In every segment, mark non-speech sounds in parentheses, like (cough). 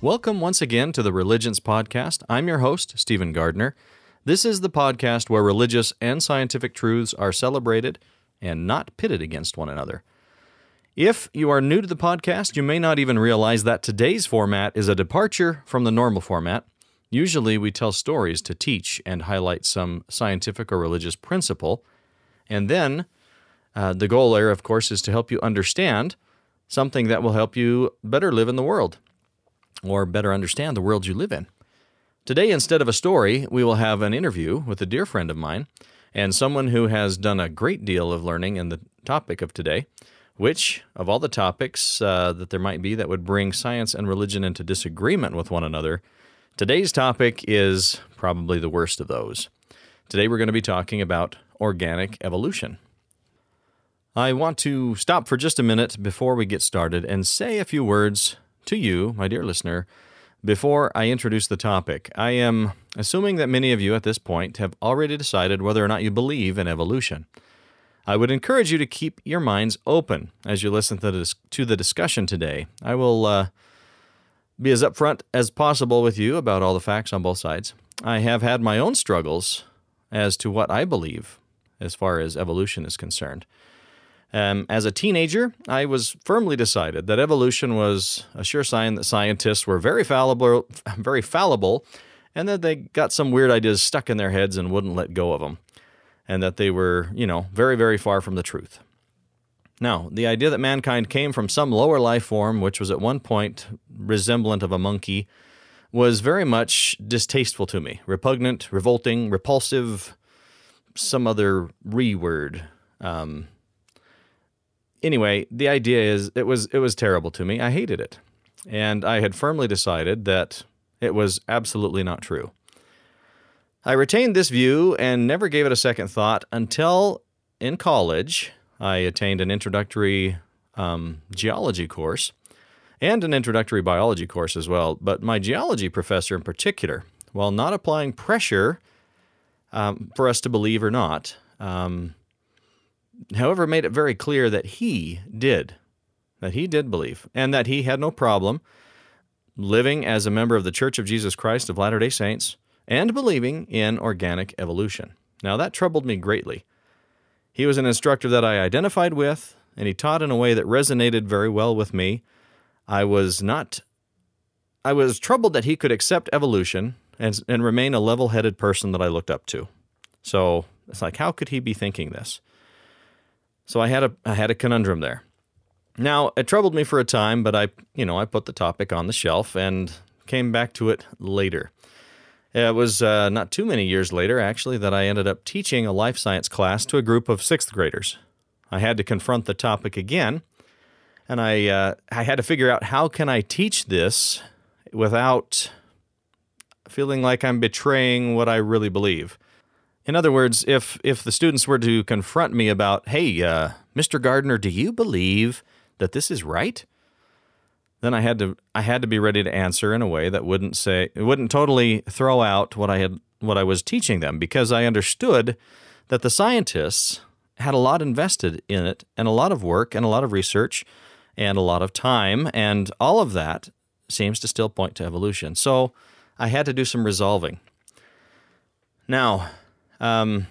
Welcome once again to the Religions Podcast. I'm your host, Stephen Gardner. This is the podcast where religious and scientific truths are celebrated and not pitted against one another. If you are new to the podcast, you may not even realize that today's format is a departure from the normal format. Usually, we tell stories to teach and highlight some scientific or religious principle. And then, uh, the goal there, of course, is to help you understand something that will help you better live in the world or better understand the world you live in. Today, instead of a story, we will have an interview with a dear friend of mine and someone who has done a great deal of learning in the topic of today, which, of all the topics uh, that there might be that would bring science and religion into disagreement with one another, today's topic is probably the worst of those. Today, we're going to be talking about organic evolution. I want to stop for just a minute before we get started and say a few words to you, my dear listener, before I introduce the topic. I am assuming that many of you at this point have already decided whether or not you believe in evolution. I would encourage you to keep your minds open as you listen to, the discussion today. I will uh, be as upfront as possible with you about all the facts on both sides. I have had my own struggles as to what I believe as far as evolution is concerned. Um, as a teenager, I was firmly decided that evolution was a sure sign that scientists were very fallible, (laughs) very fallible, and that they got some weird ideas stuck in their heads and wouldn't let go of them, and that they were, you know, very, very far from the truth. Now, the idea that mankind came from some lower life form, which was at one point resemblant of a monkey, was very much distasteful to me, repugnant, revolting, repulsive, some other re word. Um, anyway, the idea is it was it was terrible to me. I hated it. And I had firmly decided that it was absolutely not true. I retained this view and never gave it a second thought until in college I attained an introductory um, geology course and an introductory biology course as well. But my geology professor in particular, while not applying pressure um, for us to believe or not, um, however, made it very clear that he did, that he did believe, and that he had no problem living as a member of the Church of Jesus Christ of Latter day Saints and believing in organic evolution. Now, that troubled me greatly. He was an instructor that I identified with, and he taught in a way that resonated very well with me. I was not, I was troubled that he could accept evolution and, and remain a level headed person that I looked up to. So it's like, how could he be thinking this? So I had a I had a conundrum there. Now, it troubled me for a time, but I, you know, I put the topic on the shelf and came back to it later. It was uh, not too many years later, actually, that I ended up teaching a life science class to a group of sixth graders. I had to confront the topic again, and I uh, I had to figure out how can I teach this without feeling like I'm betraying what I really believe. In other words, if if the students were to confront me about, "Hey, uh, Mr. Gardner, do you believe that this is right?" then I had to I had to be ready to answer in a way that wouldn't say it wouldn't totally throw out what I had what I was teaching them because I understood that the scientists had a lot invested in it and a lot of work and a lot of research and a lot of time and all of that seems to still point to evolution. So I had to do some resolving. Now, um,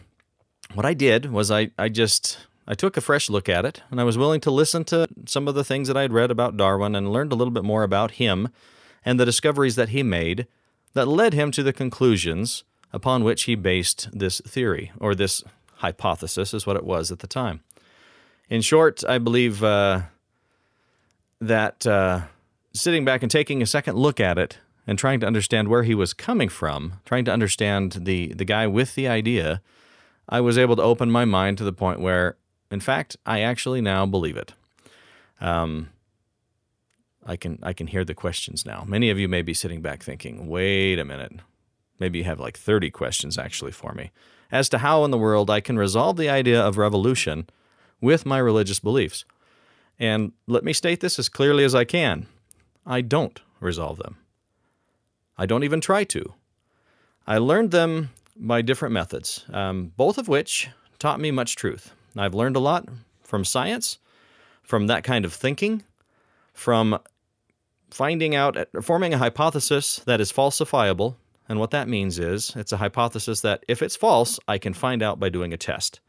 what I did was I, I just I took a fresh look at it, and I was willing to listen to some of the things that I had read about Darwin and learned a little bit more about him and the discoveries that he made that led him to the conclusions upon which he based this theory, or this hypothesis is what it was at the time. In short, I believe uh, that uh, sitting back and taking a second look at it and trying to understand where he was coming from, trying to understand the, the guy with the idea, I was able to open my mind to the point where, in fact, I actually now believe it. Um, I can I can hear the questions now. Many of you may be sitting back thinking, "Wait a minute." Maybe you have like 30 questions actually for me as to how in the world I can resolve the idea of evolution with my religious beliefs. And let me state this as clearly as I can. I don't resolve them. I don't even try to. I learned them by different methods, um, both of which taught me much truth. I've learned a lot from science, from that kind of thinking, from finding out, forming a hypothesis that is falsifiable. And what that means is it's a hypothesis that if it's false, I can find out by doing a test.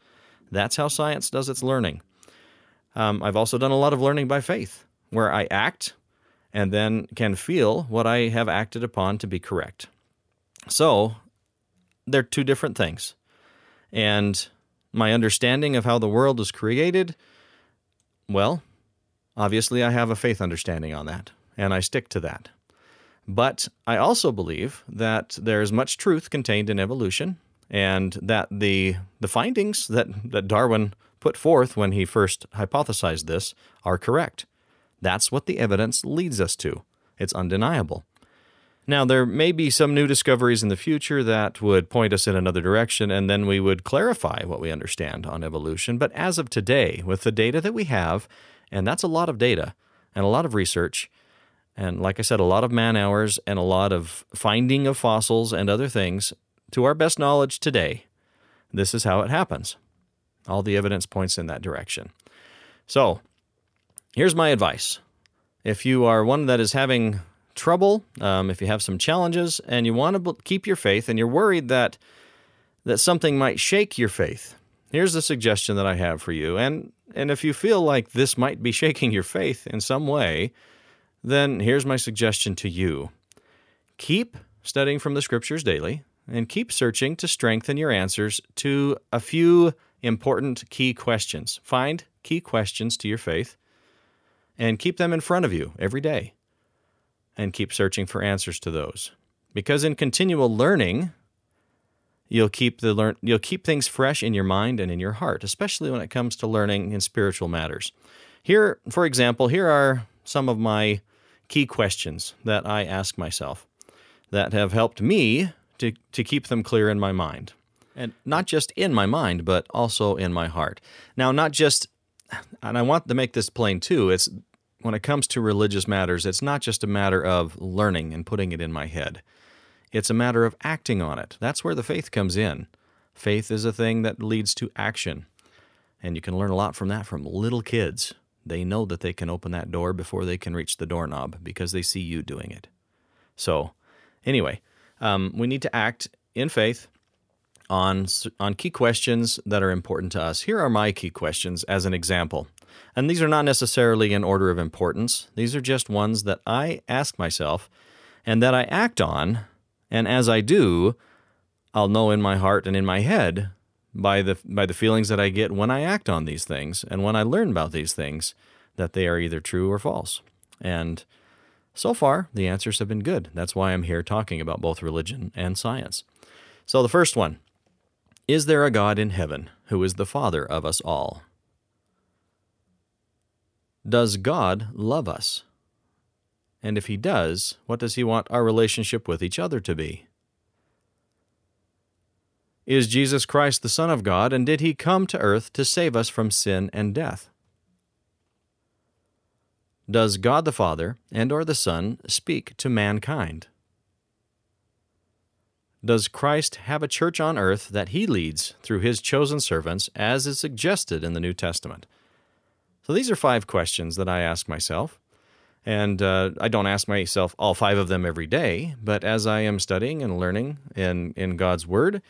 That's how science does its learning. Um, I've also done a lot of learning by faith, where I act and then can feel what I have acted upon to be correct. So they're two different things. And my understanding of how the world is created, well, obviously I have a faith understanding on that, and I stick to that. But I also believe that there's much truth contained in evolution, and that the the findings that, that Darwin put forth when he first hypothesized this are correct. That's what the evidence leads us to. It's undeniable. Now, there may be some new discoveries in the future that would point us in another direction, and then we would clarify what we understand on evolution. But as of today, with the data that we have, and that's a lot of data and a lot of research, and like I said, a lot of man hours and a lot of finding of fossils and other things, to our best knowledge today, this is how it happens. All the evidence points in that direction. So, here's my advice. If you are one that is having trouble, um, if you have some challenges, and you want to keep your faith, and you're worried that that something might shake your faith, here's the suggestion that I have for you. And and if you feel like this might be (laughs) shaking your faith in some way, then here's my suggestion to you: keep studying from the scriptures daily, and keep searching to strengthen your answers to a few important key questions. Find key questions to your faith and keep them in front of you every day and keep searching for answers to those. Because in continual learning, you'll keep the learn you'll keep things fresh in your mind and in your heart, especially when it comes to learning in spiritual matters. Here, for example, here are some of my key questions that I ask myself that have helped me to, to keep them clear in my mind. And not just in my mind, but also in my heart. Now, not just, and I want to make this plain too, it's when it comes to religious matters, it's not just a matter of learning and putting it in my head. It's a matter of acting on it. That's where the faith comes in. Faith is a thing that leads to action. And you can learn a lot from that from little kids. They know that they can open that door before they can reach the doorknob because they see you doing it. So, anyway, um, we need to act in faith on, on key questions that are important to us. Here are my key questions as an example. And these are not necessarily in order of importance, these are just ones that I ask myself and that I act on. And as I do, I'll know in my heart and in my head by the, by the feelings that I get when I act on these things and when I learn about these things that they are either true or false. And so far, the answers have been good. That's why I'm here talking about both religion and science. So, the first one Is there a God in heaven who is the Father of us all? Does God love us? And if He does, what does He want our relationship with each other to be? Is Jesus Christ the Son of God, and did He come to earth to save us from sin and death? Does God the Father and or the Son speak to mankind? Does Christ have a church on earth that he leads through his chosen servants as is suggested in the New Testament? So these are five questions that I ask myself. And uh, I don't ask myself all five of them every day, but as I am studying and learning in, in God's Word,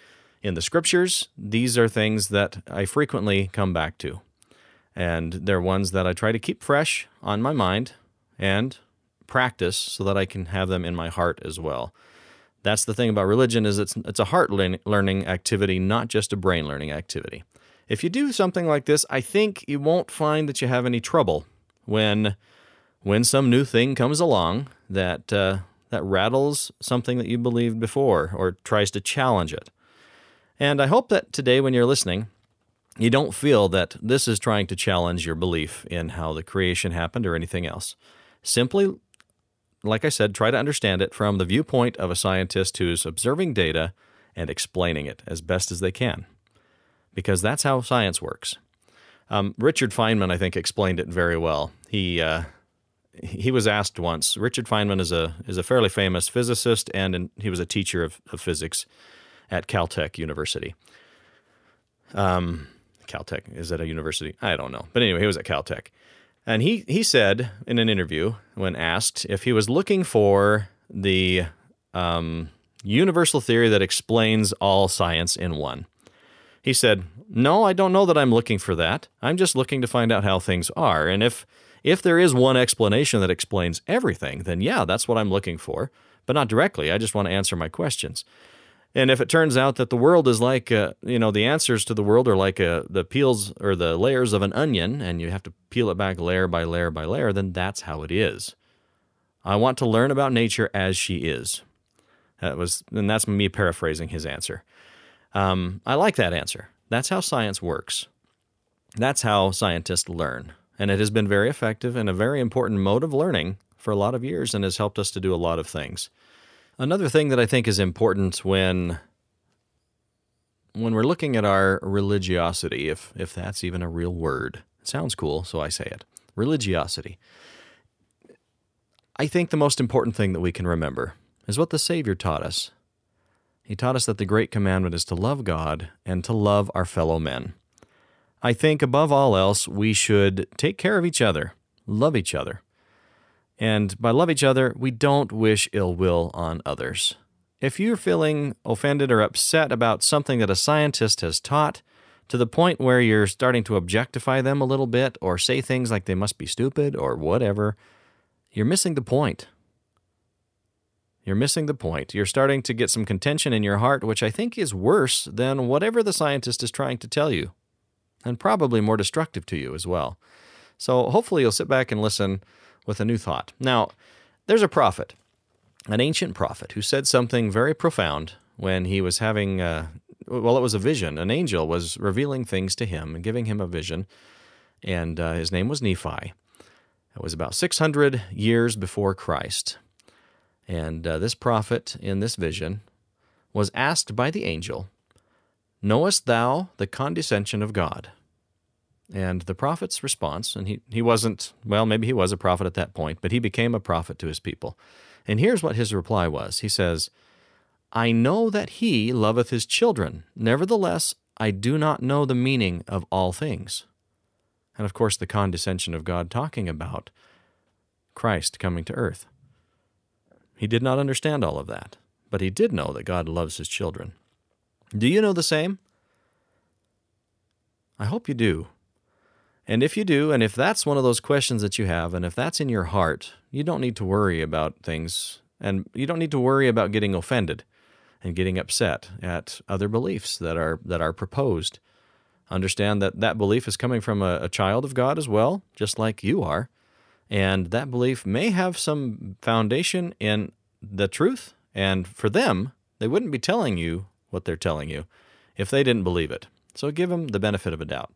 in the Scriptures, these are things that I frequently come back to. And they're ones that I try to keep fresh on my mind and practice so that I can have them in my heart as well. That's the thing about religion is it's it's a heart learning activity, not just a brain learning activity. If you do something like this, I think you won't find that you have any trouble when when some new thing comes along that uh, that rattles something that you believed before or tries to challenge it. And I hope that today, when you're listening, you don't feel that this is trying to challenge your belief in how the creation happened or anything else. Simply, like I said, try to understand it from the viewpoint of a scientist who's observing data and explaining it as best as they can because that's how science works. Um, Richard Feynman, I think, explained it very well. He uh, he was asked once. Richard Feynman is a is a fairly famous physicist, and in, he was a teacher of, of physics at Caltech University. Um, Caltech is that a university? I don't know, but anyway, he was at Caltech. And he, he said in an interview, when asked if he was looking for the um, universal theory that explains all science in one, he said, No, I don't know that I'm looking for that. I'm just looking to find out how things are. And if, if there is one explanation that explains everything, then yeah, that's what I'm looking for. But not directly. I just want to answer my questions. And if it turns out that the world is like, uh, you know, the answers to the world are like uh, the peels or the layers of an onion, and you have to peel it back layer by layer by layer, then that's how it is. I want to learn about nature as she is. That was, and that's me paraphrasing his answer. Um, I like that answer. That's how science works. That's how scientists learn. And it has been very effective and a very important mode of learning for a lot of years and has helped us to do a lot of things. Another thing that I think is important when when we're looking at our religiosity, if if that's even a real word. It sounds cool, so I say it. Religiosity. I think the most important thing that we can remember is what the Savior taught us. He taught us that the great commandment is to love God and to love our fellow men. I think above all else, we should take care of each other, love each other. And by love each other, we don't wish ill will on others. If you're feeling offended or upset about something that a scientist has taught, to the point where you're starting to objectify them a little bit or say things like they must be stupid or whatever, you're missing the point. You're missing the point. You're starting to get some contention in your heart, which I think is worse than whatever the scientist is trying to tell you, and probably more destructive to you as well. So hopefully you'll sit back and listen with a new thought. Now, there's a prophet, an ancient prophet, who said something very profound when he was having, uh, well, it was a vision. An angel was revealing things to him and giving him a vision, and uh, his name was Nephi. It was about 600 years before Christ. And uh, this prophet in this vision was asked by the angel, Knowest thou the condescension of God? And the prophet's response, and he, he wasn't, well, maybe he was a prophet at that point, but he became a prophet to his people. And here's what his reply was He says, I know that he loveth his children. Nevertheless, I do not know the meaning of all things. And of course, the condescension of God talking about Christ coming to earth. He did not understand all of that, but he did know that God loves his children. Do you know the same? I hope you do. And if you do, and if that's one of those questions that you have, and if that's in your heart, you don't need to worry about things, and you don't need to worry about getting offended and getting upset at other beliefs that are that are proposed. Understand that that belief is coming from a, a child of God as well, just like you are, and that belief may have some foundation in the truth. And for them, they wouldn't be telling you what they're telling you if they didn't believe it. So give them the benefit of a doubt.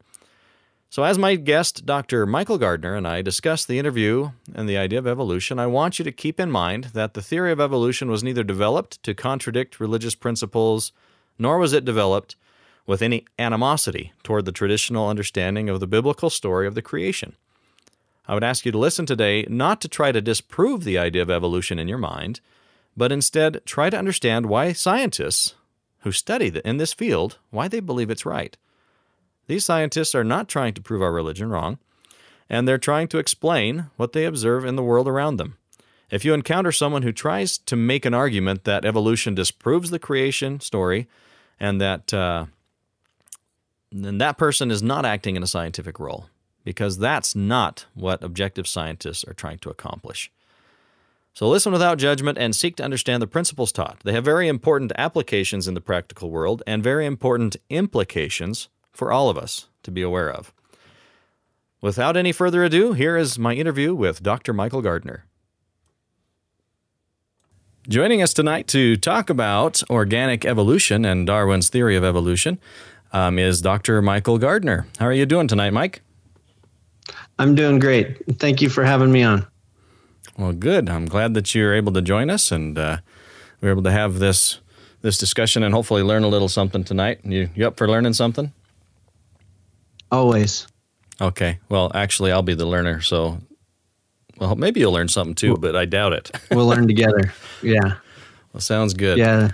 So, as my guest, Dr. Michael Gardner, and I discuss the interview and the idea of evolution, I want you to keep in mind that the theory of evolution was neither developed to contradict religious principles, nor was it developed with any animosity toward the traditional understanding of the biblical story of the creation. I would ask you to listen today not to try to disprove the idea of evolution in your mind, but instead try to understand why scientists who study in this field, why they believe it's right. These scientists are not trying to prove our religion wrong, and they're trying to explain what they observe in the world around them. If you encounter someone who tries to make an argument that evolution disproves the creation story, and that uh, then that person is not acting in a scientific role, because that's not what objective scientists are trying to accomplish. So listen without judgment and seek to understand the principles taught. They have very important applications in the practical world and very important implications for all of us to be aware of. Without any further ado, here is my interview with Dr. Michael Gardner. Joining us tonight to talk about organic evolution and Darwin's theory of evolution um, is Dr. Michael Gardner. How are you doing tonight, Mike? I'm doing great. Thank you for having me on. Well, good. I'm glad that you're able to join us and uh, we're able to have this this discussion and hopefully learn a little something tonight. You you up for learning something? Always. Okay. Well, actually, I'll be the learner. So, well, maybe you'll learn something too, but I doubt it. (laughs) we'll learn together. Yeah. Well, sounds good. Yeah.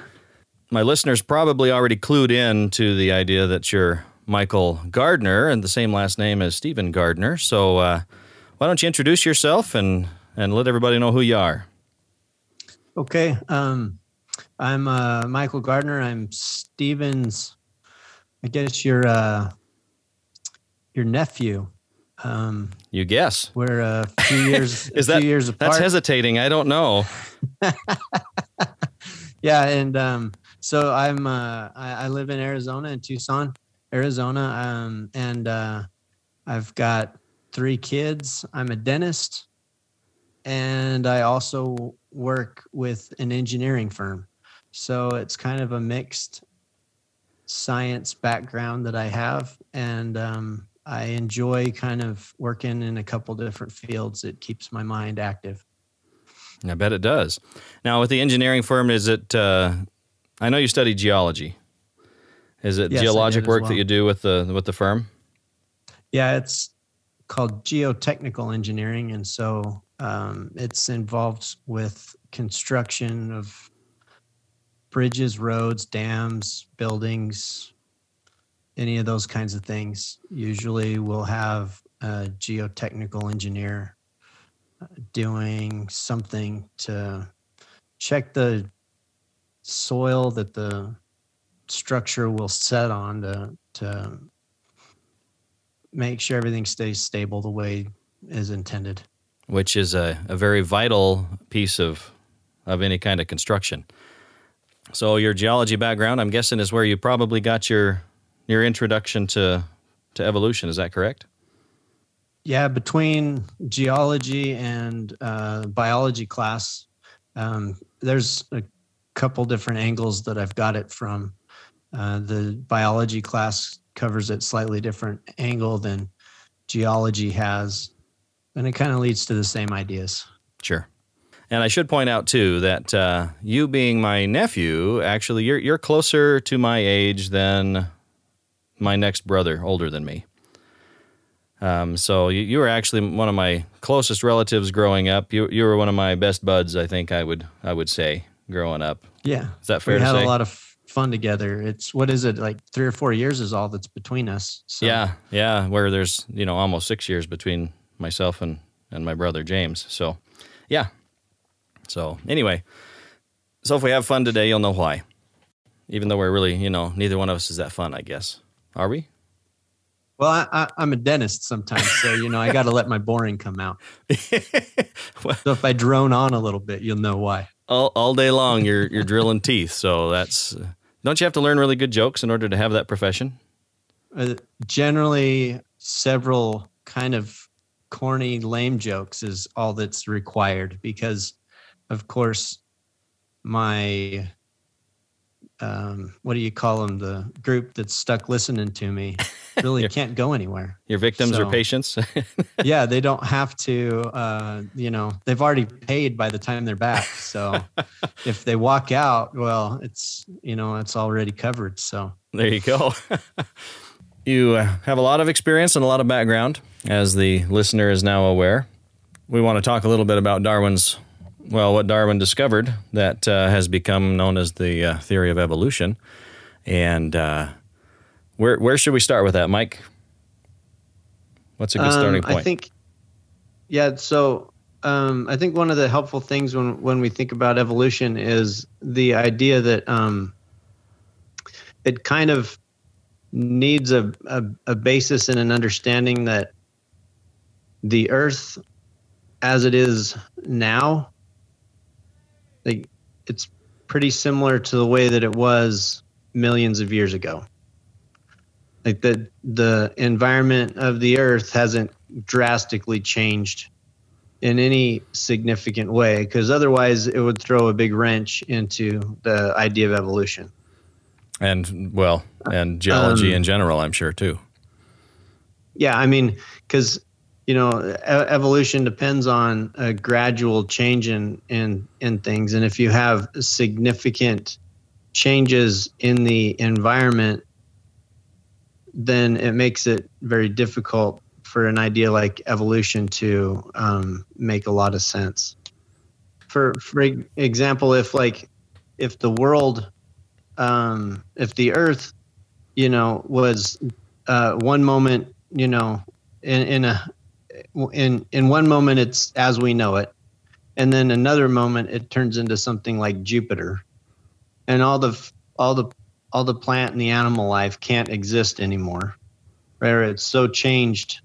My listeners probably already clued in to the idea that you're Michael Gardner and the same last name as Stephen Gardner. So, uh, why don't you introduce yourself and and let everybody know who you are? Okay. Um, I'm uh, Michael Gardner. I'm Stephen's. I guess your uh, your nephew. Um, you guess. We're a few (laughs) years. Is that years apart. That's hesitating. I don't know. (laughs) yeah, and um, so I'm. Uh, I, I, live in Arizona, in Tucson, Arizona, um, and uh, I've got three kids. I'm a dentist, and I also work with an engineering firm. So it's kind of a mixed science background that I have, and um, I enjoy kind of working in a couple different fields. It keeps my mind active. I bet it does. Now, with the engineering firm, is it? Uh, I know you study geology. Is it yes, geologic work well. that you do with the with the firm? Yeah, it's called geotechnical engineering, and so um, it's involved with construction of bridges, roads, dams, buildings, any of those kinds of things. Usually, we'll have a geotechnical engineer uh, doing something to check the soil that the structure will set on to to make sure everything stays stable the way is intended. Which is a, a very vital piece of of any kind of construction. So your geology background, I'm guessing, is where you probably got your your introduction to to evolution. Is that correct? Yeah, between geology and uh, biology class, um, there's a couple different angles that I've got it from. Uh, the biology class covers it slightly different angle than geology has, and it kind of leads to the same ideas. Sure. And I should point out too that uh, you being my nephew, actually, you're you're closer to my age than my next brother, older than me. Um, so you, you were actually one of my closest relatives growing up. You you were one of my best buds, I think I would I would say growing up. Yeah, is that fair? We had say? a lot of fun together. It's what is it like three or four years is all that's between us. So. Yeah, yeah. Where there's you know almost six years between myself and and my brother James. So yeah. So anyway, so if we have fun today, you'll know why. Even though we're really you know neither one of us is that fun, I guess. Are we? Well, I, am a dentist sometimes, so you know I got to let my boring come out. (laughs) well, so if I drone on a little bit, you'll know why. All, all day long, you're you're drilling teeth. So that's don't you have to learn really good jokes in order to have that profession? Uh, generally, several kind of corny, lame jokes is all that's required because, of course, my um, what do you call them? The group that's stuck listening to me really (laughs) can't go anywhere. Your victims so, or patients? (laughs) yeah, they don't have to. Uh, you know, they've already paid by the time they're back. So (laughs) if they walk out, well, it's you know, it's already covered. So there you go. you uh, have a lot of experience and a lot of background, as the listener is now aware. We want to talk a little bit about Darwin's well, what Darwin discovered that uh, has become known as the uh, theory of evolution. And uh, where where should we start with that, Mike? What's a good um, starting point? I think, yeah. So um, I think one of the helpful things when when we think about evolution is the idea that um, it kind of needs a, a, a basis and an understanding that the Earth, as it is now, like it's pretty similar to the way that it was millions of years ago. Like the the environment of the earth hasn't drastically changed in any significant way because otherwise it would throw a big wrench into the idea of evolution. And well, and geology um, in general, I'm sure too. Yeah, I mean, because you know evolution depends on a gradual change in in in things. And if you have significant changes in the environment then it makes it very difficult for an idea like evolution to um, make a lot of sense. For for example if like if the world um, if the earth you know was uh, one moment you know in, in a in in one moment it's as we know it, and then another moment it turns into something like Jupiter, and all the all the all the plant and the animal life can't exist anymore, right? It's so changed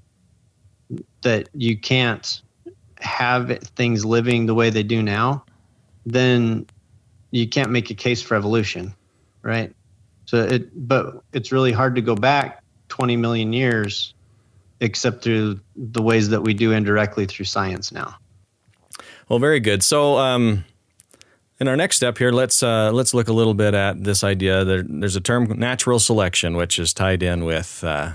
that you can't have things living the way they do now, then you can't make a case for evolution, right? So it, but it's really hard to go back 20 million years, except through the ways that we do indirectly through science now. Well, very good. So, um, in our next step here, let's uh, let's look a little bit at this idea. That there's a term, natural selection, which is tied in with uh,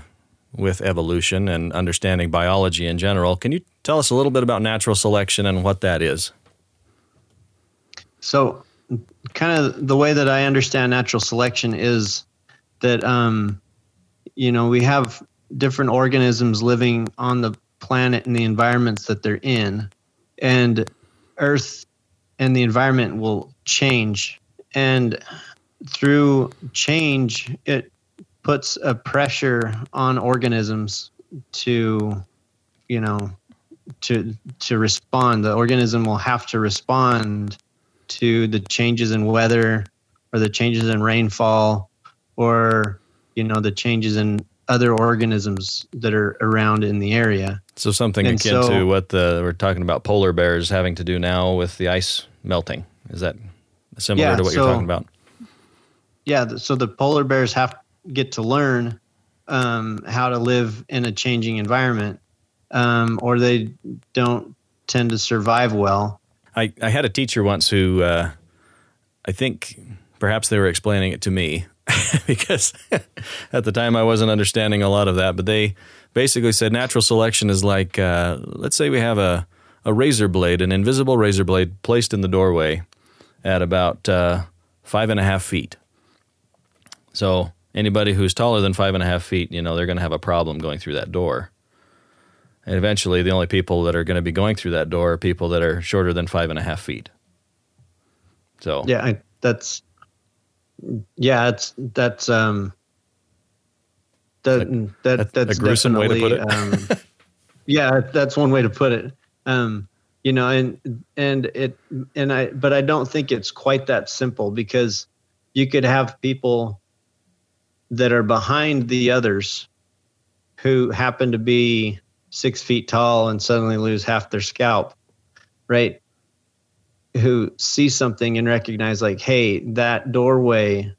with evolution and understanding biology in general. Can you tell us a little bit about natural selection and what that is? So, kind of the way that I understand natural selection is that um, you know we have different organisms living on the planet and the environments that they're in, and Earth and the environment will change. And through change, it puts a pressure on organisms to, you know, to to respond. The organism will have to respond to the changes in weather or the changes in rainfall or you know the changes in other organisms that are around in the area. So something and akin so, to what the we're talking about polar bears having to do now with the ice melting. Is that similar yeah, to what so, you're talking about? Yeah. So the polar bears have get to learn um, how to live in a changing environment, um, or they don't tend to survive well. I, I had a teacher once who uh, I think perhaps they were explaining it to me (laughs) because (laughs) at the time I wasn't understanding a lot of that. But they basically said natural selection is like, uh, let's say we have a, a razor blade, an invisible razor blade placed in the doorway at about uh, five and a half feet. So anybody who's taller than five and a half feet, you know, they're going to have a problem going through that door. And eventually, the only people that are going to be going through that door are people that are shorter than five and a half feet. So yeah, I, that's yeah, it's that's um that that that's a gruesome way to put it. um, (laughs) yeah, that's one way to put it. Um, you know, and and it and I, but I don't think it's quite that simple because you could have people that are behind the others who happen to be six feet tall and suddenly lose half their scalp, right? Who see something and recognize like hey that doorway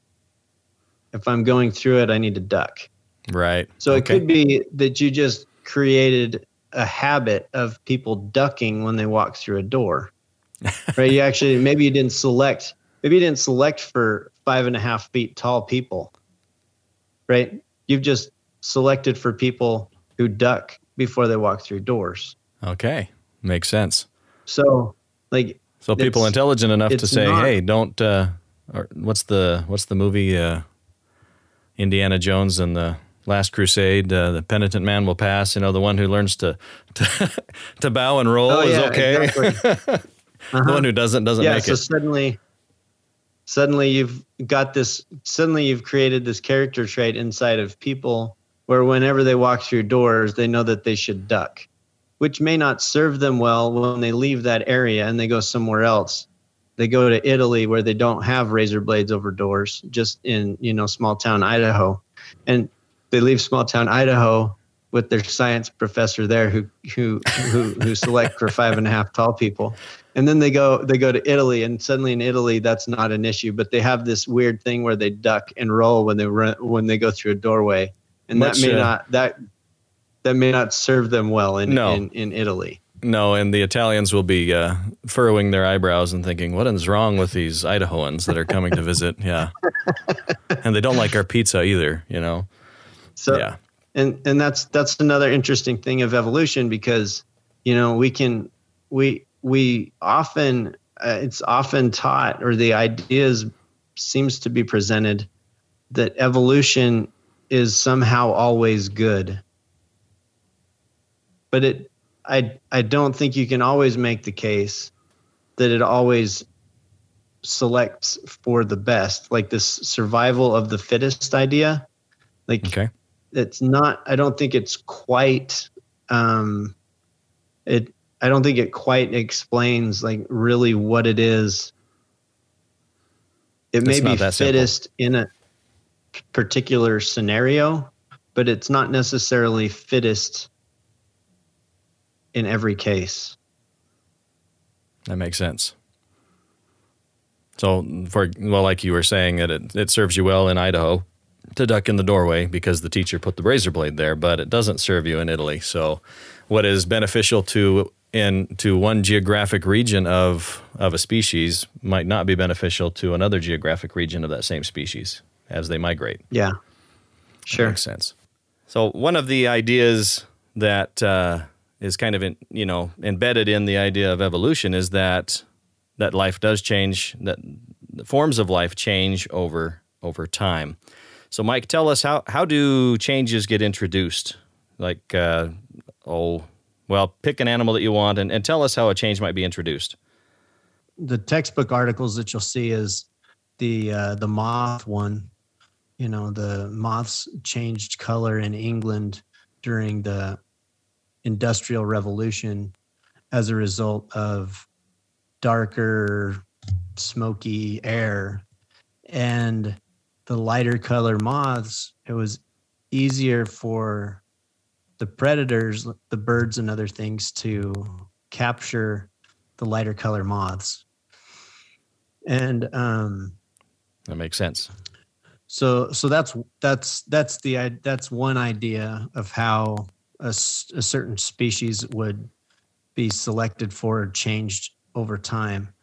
if i'm going through it i need to duck. Right. So okay. it could be that you just created a habit of people ducking when they walk through a door. (laughs) Right? You actually maybe you didn't select maybe you didn't select for five and a half feet tall people. Right? You've just selected for people who duck before they walk through doors. Okay. Makes sense. So like so people intelligent enough to say, not, "Hey, don't." Uh, or what's the what's the movie? Uh, Indiana Jones and the Last Crusade. Uh, the penitent man will pass. You know, the one who learns to (laughs) to, to bow and roll oh, is yeah, okay. Exactly. (laughs) uh-huh. the one who doesn't doesn't yeah, make so it. suddenly, suddenly you've got this. Suddenly you've created this character trait inside of people where whenever they walk through doors, they know that they should duck which may not serve them well when they leave that area and they go somewhere else. They go to Italy where they don't have razor blades over doors, just in you know small town Idaho, and they leave small town Idaho with their science professor there who who who, who select for five and a half tall people. And then they go they go to italy and suddenly in italy that's not an issue but they have this weird thing where they duck and roll when they run when they go through a doorway. And Much, that may uh, not that that may not serve them well in no. in, in Italy. No, and the Italians will be uh, furrowing their eyebrows and thinking, "What is wrong with these Idahoans that are coming to visit?" (laughs) Yeah, (laughs) and they don't like our pizza either. You know. So yeah, and and that's that's another interesting thing of evolution because you know we can we we often uh, it's often taught or the ideas seems to be presented that evolution is somehow always good but it I I don't think you can always make the case that it always selects for the best, like this survival of the fittest idea. Like okay. it's not I don't think it's quite um it I don't think it quite explains like really what it is. It may be that simple. fittest in a particular scenario, but it's not necessarily fittest in every case. That makes sense. So, for well, like you were saying, that it, it serves you well in Idaho to duck in the doorway because the teacher put the razor blade there, but it doesn't serve you in Italy. So, what is beneficial to in to one geographic region of of a species might not be beneficial to another geographic region of that same species as they migrate. Yeah. Sure. Makes sense. So one of the ideas that uh, is kind of in, you know embedded in the idea of evolution is that that life does change, that the forms of life change over over time. So Mike, tell us how how do changes get introduced? Like uh, oh, well, pick an animal that you want and, and tell us how a change might be introduced. the textbook articles that you'll see is the uh, the moth one. You know, the moths changed color in England during the Industrial Revolution as a result of darker, smoky air, and the lighter color moths. It was easier for the predators, the birds and other things, to capture the lighter color moths. And um, That makes sense. so so that's that's that's the i- that's one idea of how a, a certain species would be selected for or changed over time.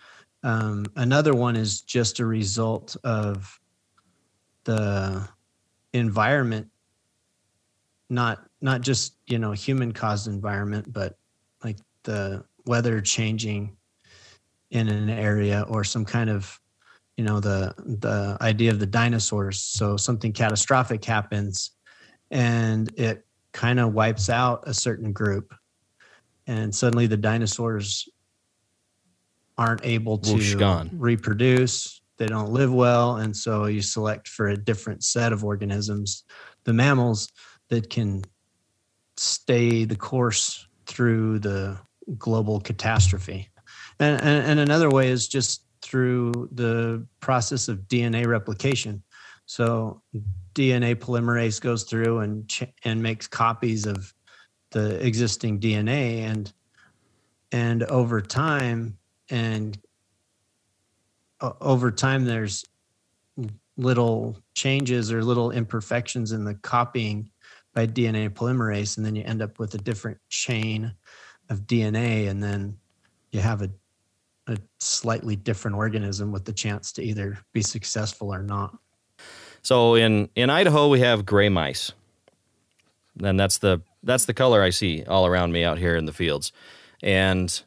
Um, another one is just a result of the environment, not not just you know human caused environment, but like the weather changing in an area or some kind of you know the the idea of the dinosaurs so something catastrophic happens and it kind of wipes out a certain group and suddenly the dinosaurs aren't able to reproduce they don't live well and so you select for a different set of organisms the mammals that can stay the course through the global catastrophe and, and, and another way is just through the process of DNA replication. So DNA polymerase goes through and ch- and makes copies of the existing DNA and and over time and o- over time there's little changes or little imperfections in the copying by DNA polymerase and then you end up with a different chain of DNA and then you have a a slightly different organism with the chance to either be successful or not. So in in Idaho we have gray mice, and that's the that's the color I see all around me out here in the fields, and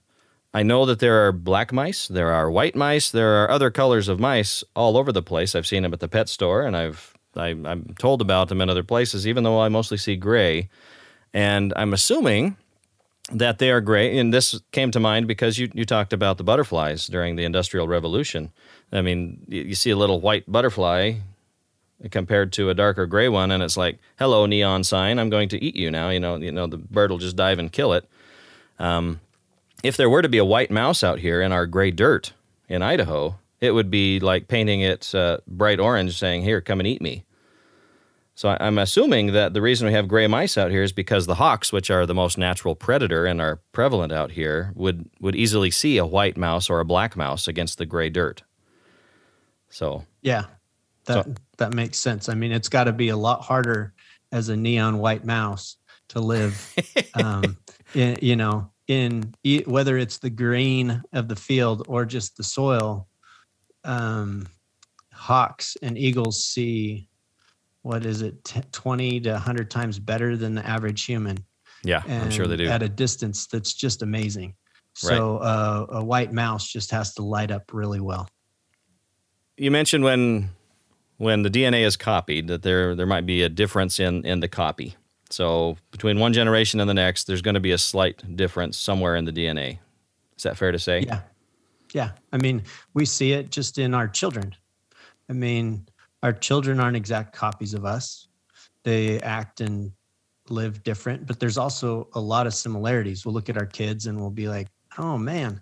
I know that there are black mice, there are white mice, there are other colors of mice all over the place. I've seen them at the pet store, and I've I, I'm told about them in other places, even though I mostly see gray, and I'm assuming that they are gray. And this came to mind because you, you talked about the butterflies during the Industrial Revolution. I mean, you, you see a little white butterfly compared to a darker gray one, and it's like, "Hello, neon sign! I'm going to eat you now." You know, you know, the bird will just dive and kill it. Um, if there were to be a white mouse out here in our gray dirt in Idaho, it would be like painting it uh, bright orange, saying, "Here, come and eat me." So I- I'm assuming that the reason we have gray mice out here is because the hawks, which are the most natural predator and are prevalent out here, would would easily see a white mouse or a black mouse against the gray dirt. So Yeah, that that makes sense. I mean, it's got to be a lot harder as a neon white mouse to live, um, (laughs) in, you know, in whether it's the green of the field or just the soil. Um, hawks and eagles see what is it, t- twenty to hundred times better than the average human. yeah, I'm sure they do. at a distance that's just amazing. So uh, a white mouse just has to light up really well. you mentioned when when the DNA is copied that there there might be a difference in in the copy. So between one generation and the next, there's going to be a slight difference somewhere in the DNA. Is that fair to say? Yeah. Yeah. I mean, we see it just in our children. I mean, our children aren't exact copies of us. They act and live different, but there's also a lot of similarities. We'll look at our kids and we'll be like, oh man,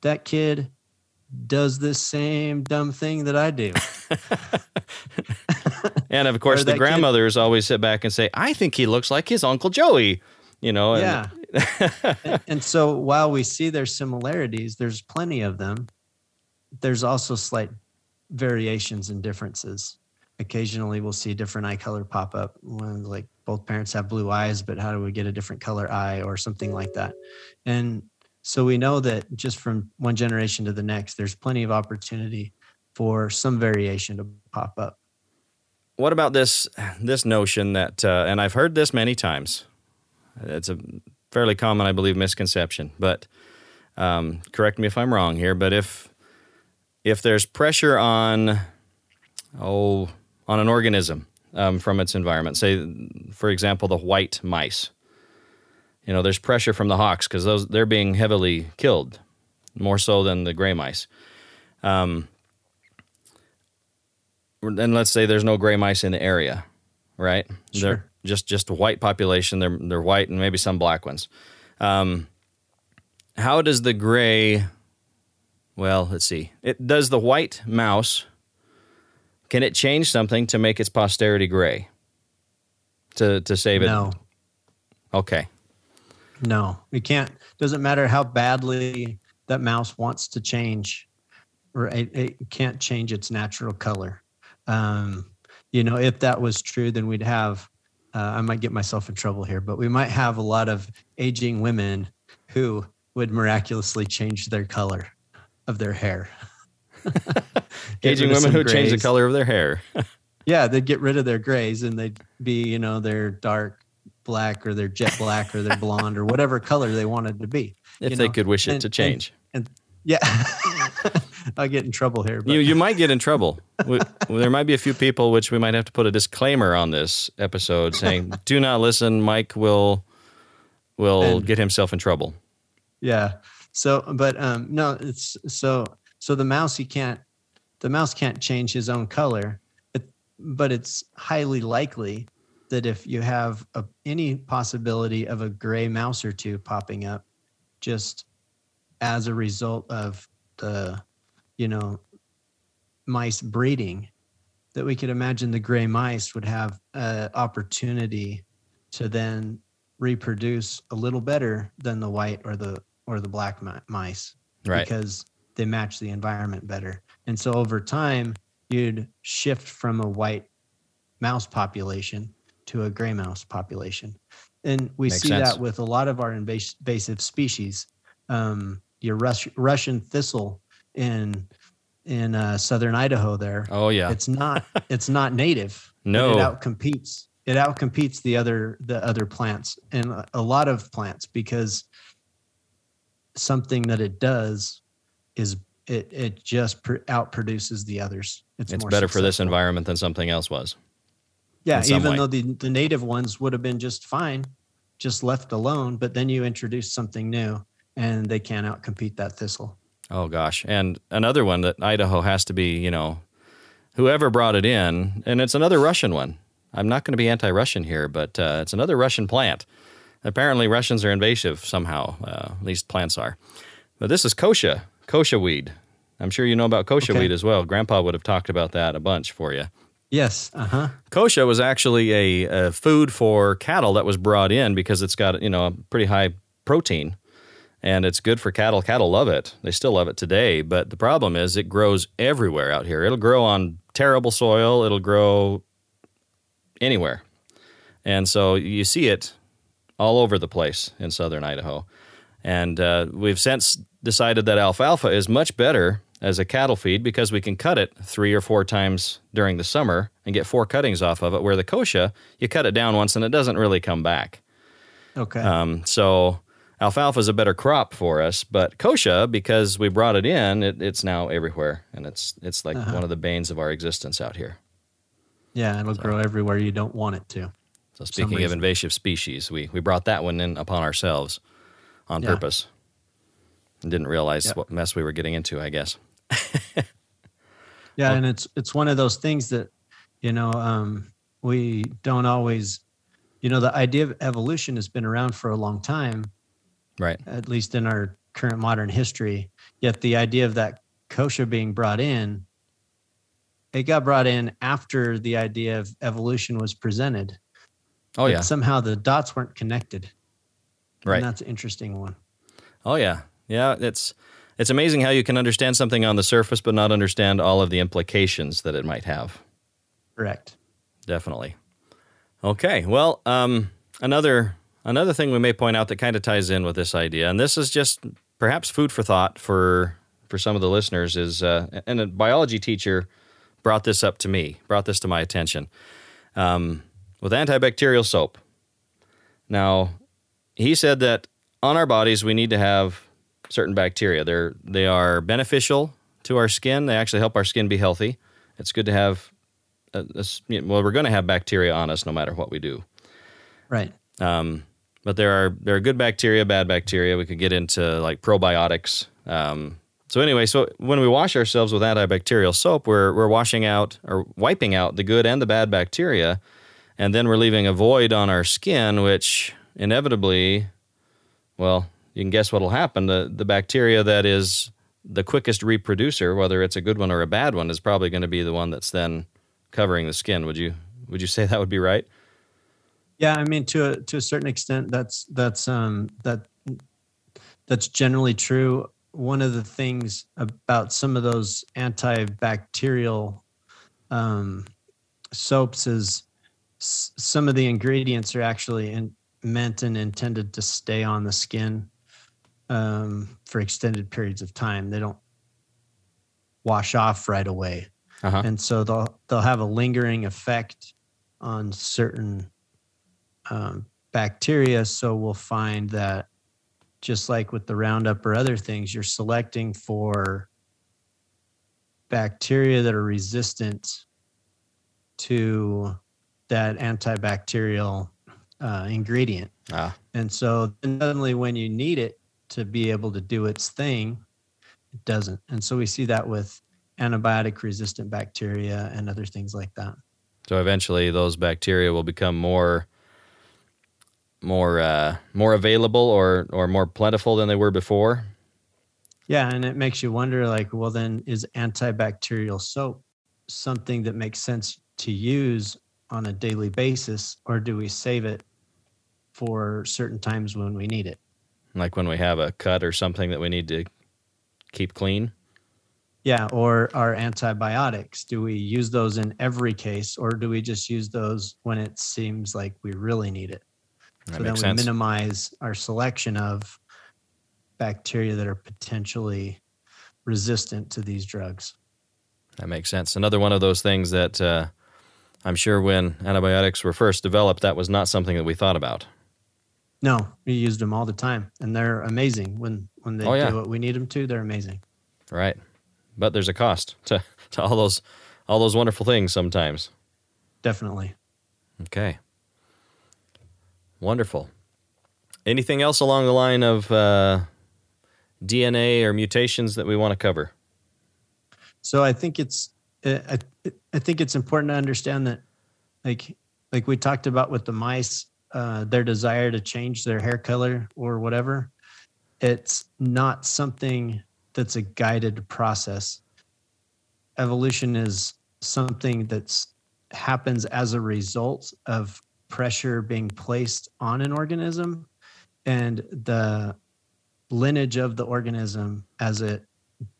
that kid does this same dumb thing that I do. (laughs) and of (laughs) course, the that kid- grandmothers always sit back and say, I think he looks like his Uncle Joey. You know, and- Yeah. (laughs) and, and so while we see their similarities, there's plenty of them. There's also slight variations and differences. Occasionally, we'll see different eye color pop up. When like both parents have blue eyes, but how do we get a different color eye or something like that? And so we know that just from one generation to the next, there's plenty of opportunity for some variation to pop up. what about this this notion that uh, and I've heard this many times. It's a fairly common, I believe, misconception. But um, correct me if I'm wrong here. But if if there's pressure on oh on an organism um, from its environment, say for example the white mice, you know, there's pressure from the hawks because those they're being heavily killed more so than the gray mice. Um, and let's say there's no gray mice in the area, right? Sure. They're just just white population. They're they're white and maybe some black ones. Um, how does the gray? Well, let's see. It does the white mouse. Can it change something to make its posterity gray? To to save it? No, Okay. No, we can't. Doesn't matter how badly that mouse wants to change, or it, it can't change its natural color. Um, you know, if that was true, then we'd have. Uh, I might get myself in trouble here, but we might have a lot of aging women who would miraculously change their color of their hair. (laughs) Aging women who change the color of their hair. (laughs) Yeah, they'd get rid of their grays and they'd be, you know, their dark black or they're jet black or they're blonde or whatever color they wanted to be. if you they could wish it and- to and- change. Yeah. (laughs) I'll get in trouble here. But you you might get in trouble. we, there might be a few people which we might have to put a disclaimer on this episode saying, (laughs) "Do not listen. Mike will will And- get himself in trouble." yeah. So, but um, no, it's so so the mouse he can't the mouse can't change his own color, but, but it's highly likely that if you have a, any possibility of a gray mouse or two popping up, just as a result of the, you know, mice breeding, that we could imagine the gray mice would have an opportunity to then reproduce a little better than the white or the or the black mice Right. because they match the environment better. And so over time, you'd shift from a white mouse population to a gray mouse population. And we Makes see sense. that with a lot of our invasive species. Um, your Rus- Russian thistle in in uh, southern Idaho there, oh yeah. it's not it's not native. (laughs) No. it outcompetes it outcompetes the other the other plants and a- lot of plants because something that it does is it it just pr- outproduces the others. It's, it's better for this environment than something else was. Yeah, even way. though the the native ones would have been just fine, just left alone. But then you introduce something new, and they can't outcompete that thistle. Oh gosh. And another one that Idaho has to be, you know, whoever brought it in, and it's another Russian one. I'm not going to be anti-Russian here, but uh, it's another Russian plant. Apparently, Russians are invasive somehow. Uh, at least plants are. But this is kochia, kochia weed. I'm sure you know about kochia Okay. weed as well. Grandpa would have talked about that a bunch for you. Yes. Uh huh. Kochia was actually a, a food for cattle that was brought in because it's got you know a pretty high protein, and it's good for cattle. Cattle love it; they still love it today. But the problem is, it grows everywhere out here. It'll grow on terrible soil. It'll grow anywhere, and so you see it all over the place in southern Idaho. And uh, we've since decided that alfalfa is much better as a cattle feed because we can cut it three or four times during the summer and get four cuttings off of it. Where the kochia, you cut it down once and it doesn't really come back. Okay. Um, so alfalfa is a better crop for us, but kochia, because we brought it in, it, it's now everywhere, and it's it's like Uh-huh. one of the banes of our existence out here. yeah, it'll grow everywhere you don't want it to. So speaking of invasive species, we we brought that one in upon ourselves on Yeah. purpose, and didn't realize Yep. what mess we were getting into. I guess. (laughs) Yeah, and it's it's one of those things that you know um, we don't always you know, the idea of evolution has been around for a long time, Right. at least in our current modern history. Yet the idea of that kochia being brought in, it got brought in after the idea of evolution was presented. Oh yeah. Somehow the dots weren't connected. Right. And that's an interesting one. Oh yeah. Yeah, it's it's amazing how you can understand something on the surface but not understand all of the implications that it might have. Correct. Definitely. Okay. Well, um, another another thing we may point out that kind of ties in with this idea, and this is just perhaps food for thought for for some of the listeners, is uh, and a biology teacher brought this up to me, brought this to my attention um, with antibacterial soap. Now, he said that on our bodies we need to have certain bacteria. They're they are beneficial to our skin. They actually help our skin be healthy. It's good to have a, a well, we're going to have bacteria on us no matter what we do. Right. Um, but there are there are good bacteria, bad bacteria. We could get into like probiotics. Um, so anyway, so when we wash ourselves with antibacterial soap, we're we're washing out or wiping out the good and the bad bacteria, and then we're leaving a void on our skin, which inevitably, well, you can guess what'll happen. The the bacteria that is the quickest reproducer, whether it's a good one or a bad one, is probably going to be the one that's then covering the skin. Would you would you say that would be right? Yeah, I mean to a to a certain extent that's that's um that that's generally true. One of the things about some of those antibacterial um, soaps is s- some of the ingredients are actually in, meant and intended to stay on the skin um, for extended periods of time. They don't wash off right away Uh-huh. and so they'll they'll have a lingering effect on certain um, bacteria. So we'll find that just like with the Roundup or other things, you're selecting for bacteria that are resistant to that antibacterial uh, ingredient. Ah, And so then suddenly when you need it to be able to do its thing, it doesn't. And so we see that with antibiotic resistant bacteria and other things like that. So eventually, those bacteria will become more, more, uh, more available or or more plentiful than they were before. Yeah, and it makes you wonder like, well then is antibacterial soap something that makes sense to use on a daily basis or do we save it for certain times when we need it? Like when we have a cut or something that we need to keep clean. Yeah, or our antibiotics, do we use those in every case or do we just use those when it seems like we really need it? That so then we sense. minimize our selection of bacteria that are potentially resistant to these drugs. That makes sense. Another one of those things that uh, I'm sure when antibiotics were first developed, that was not something that we thought about. No, we used them all the time, and they're amazing when when they Oh, yeah. do what we need them to. They're amazing. Right. But there's a cost (laughs) to, to all those all those wonderful things sometimes. Definitely. Okay. Wonderful. Anything else along the line of uh, DNA or mutations that we want to cover? So I think it's I I- I think it's important to understand that, like like we talked about with the mice, uh, their desire to change their hair color or whatever, it's not something that's a guided process. Evolution is something that's happens as a result of pressure being placed on an organism and the lineage of the organism as it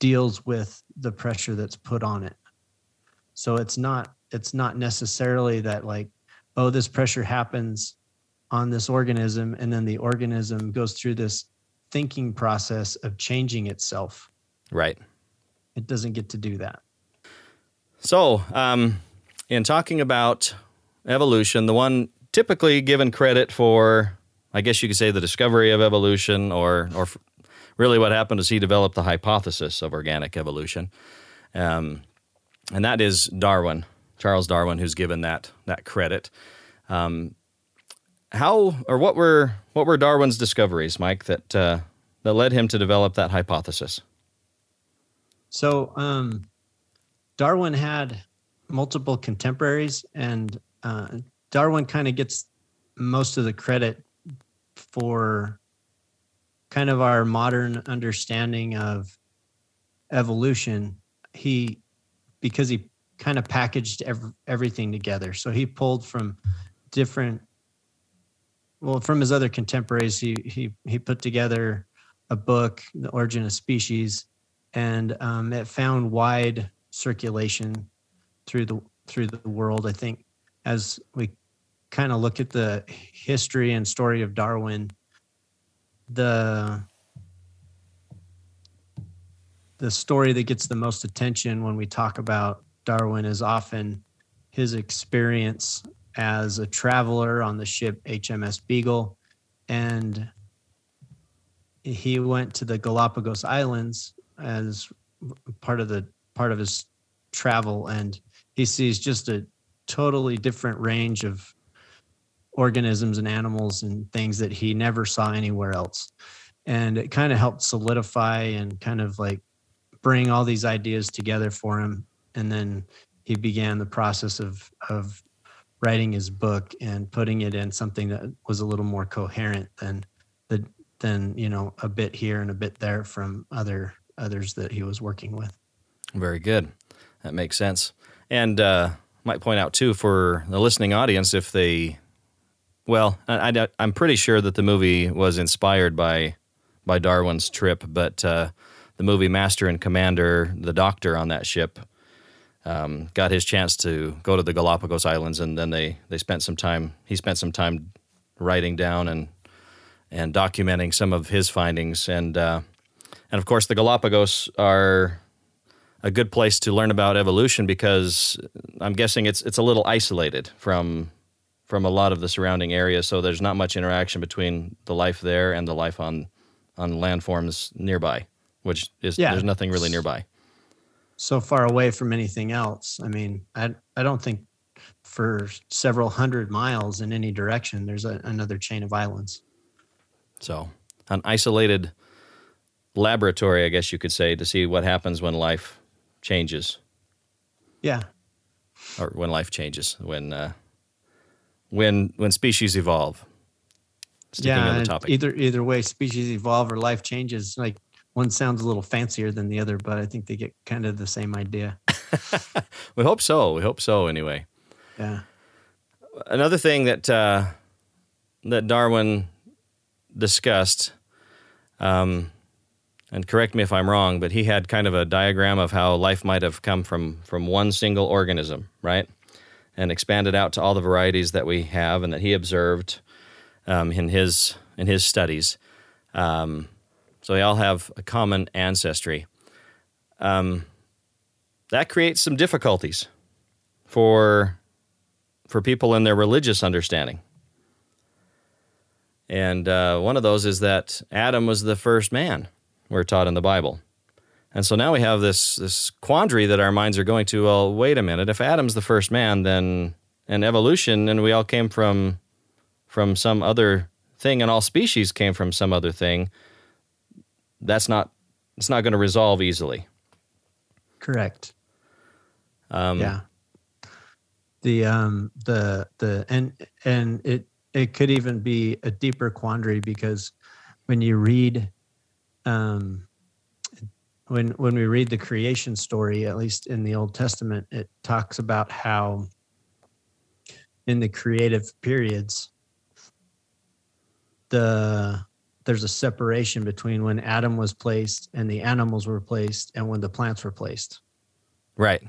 deals with the pressure that's put on it so it's not it's not necessarily that like oh this pressure happens on this organism and then the organism goes through this thinking process of changing itself Right. it doesn't get to do that So, um, in talking about evolution, the one typically given credit for, I guess you could say, the discovery of evolution, or or really what happened is he developed the hypothesis of organic evolution, um, and that is Darwin, Charles Darwin, who's given that that credit. Um, how or what were what were Darwin's discoveries, Mike, that uh, that led him to develop that hypothesis? so um darwin had multiple contemporaries and uh, darwin kind of gets most of the credit for kind of our modern understanding of evolution. He because he kind of packaged ev- everything together. So he pulled from different well from his other contemporaries he he he put together a book the origin of species and um, it found wide circulation through the through the world i think as we kind of look at the history and story of darwin the the story that gets the most attention when we talk about darwin is often his experience as a traveler on the ship HMS Beagle, and he went to the Galapagos Islands as part of the part of his travel, and he sees just a totally different range of organisms and animals and things that he never saw anywhere else. And it kind of helped solidify and kind of like bring all these ideas together for him. And then he began the process of of writing his book and putting it in something that was a little more coherent than the than you know a bit here and a bit there from other others that he was working with. Very good. That makes sense. And uh, might point out too for the listening audience if they, well, I, am pretty sure that the movie was inspired by by Darwin's trip, but uh, the movie Master and Commander, the doctor on that ship, um, got his chance to go to the Galapagos Islands, and then they they spent some time. He spent some time writing down and and documenting some of his findings, and uh, and of course the Galapagos are a good place to learn about evolution because I'm guessing it's it's a little isolated from from a lot of the surrounding areas, so there's not much interaction between the life there and the life on on landforms nearby, which is yeah. there's nothing really nearby so far away from anything else. I mean, I I don't think for several hundred miles in any direction there's a, another chain of islands. So, an isolated laboratory, I guess you could say, to see what happens when life changes. Yeah. Or when life changes, when uh, when when species evolve. Sticking yeah, either either way, species evolve or life changes. Like one sounds a little fancier than the other, but I think they get kind of the same idea. (laughs) we hope so. We hope so. Anyway. Yeah. Another thing that uh, that Darwin discussed, um, and correct me if I'm wrong, but he had kind of a diagram of how life might have come from from one single organism, right, and expanded out to all the varieties that we have and that he observed um, in his in his studies. Um, so they all have a common ancestry. Um, that creates some difficulties for for people in their religious understanding. And uh, one of those is that Adam was the first man, we're taught in the Bible. And so now we have this this quandary that our minds are going to. Well, wait a minute. If Adam's the first man, then and evolution, and we all came from from some other thing, and all species came from some other thing that's not it's not going to resolve easily. Correct. Um, yeah. The um the the and and it it could even be a deeper quandary because when you read um when when we read the creation story at least in the old testament it talks about how in the creative periods the there's a separation between when Adam was placed and the animals were placed and when the plants were placed. Right.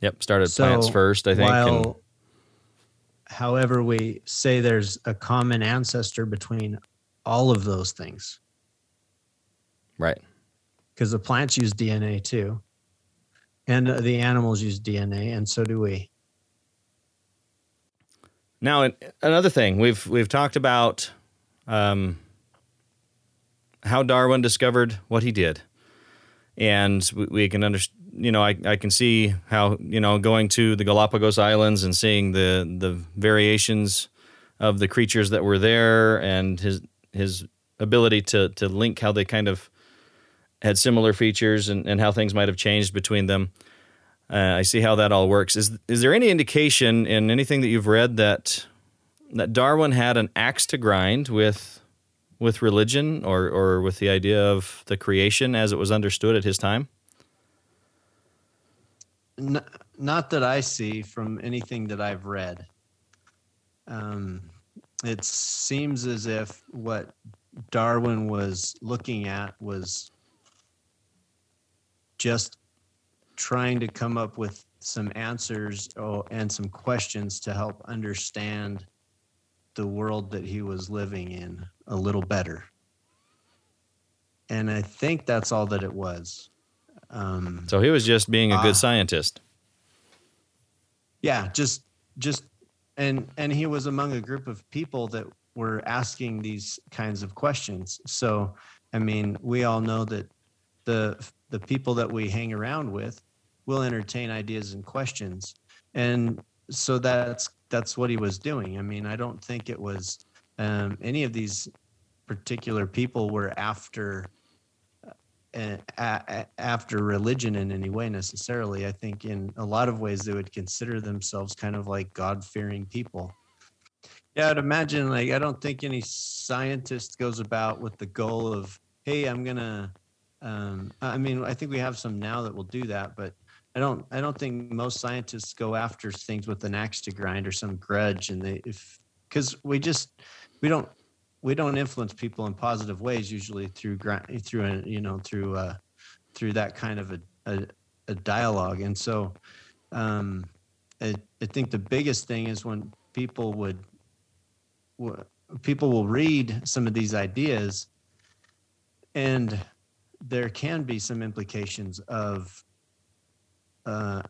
Yep. Started so plants first, I think. While, and... however, we say there's a common ancestor between all of those things. Right. Because the plants use DNA too. And the animals use DNA, and so do we. Now, another thing we've we've talked about um, how Darwin discovered what he did, and we, we can understand. You know, I, I can see how you know going to the Galapagos Islands and seeing the the variations of the creatures that were there, and his his ability to to link how they kind of had similar features and, and how things might have changed between them. Uh, I see how that all works. Is is there any indication in anything that you've read that that Darwin had an axe to grind with with religion or or with the idea of the creation as it was understood at his time? Not that I see from anything that I've read. Um, it seems as if what Darwin was looking at was just trying to come up with some answers oh, and some questions to help understand the world that he was living in a little better. And I think that's all that it was. Um, so he was just being a good uh, scientist. Yeah, just just and and he was among a group of people that were asking these kinds of questions. So, I mean, we all know that the the people that we hang around with will entertain ideas and questions, and so that's that's what he was doing. I mean, I don't think it was um, any of these particular people were after uh, after religion in any way necessarily. I think in a lot of ways they would consider themselves kind of like God fearing people. Yeah, I'd imagine like I don't think any scientist goes about with the goal of, hey, I'm gonna. Um, I mean, I think we have some now that will do that, but I don't. I don't think most scientists go after things with an axe to grind or some grudge, and they if because we just we don't we don't influence people in positive ways usually through through a, you know through uh, through that kind of a, a, a dialogue, and so um, I, I think the biggest thing is when people would people will read some of these ideas and there can be some implications of uh,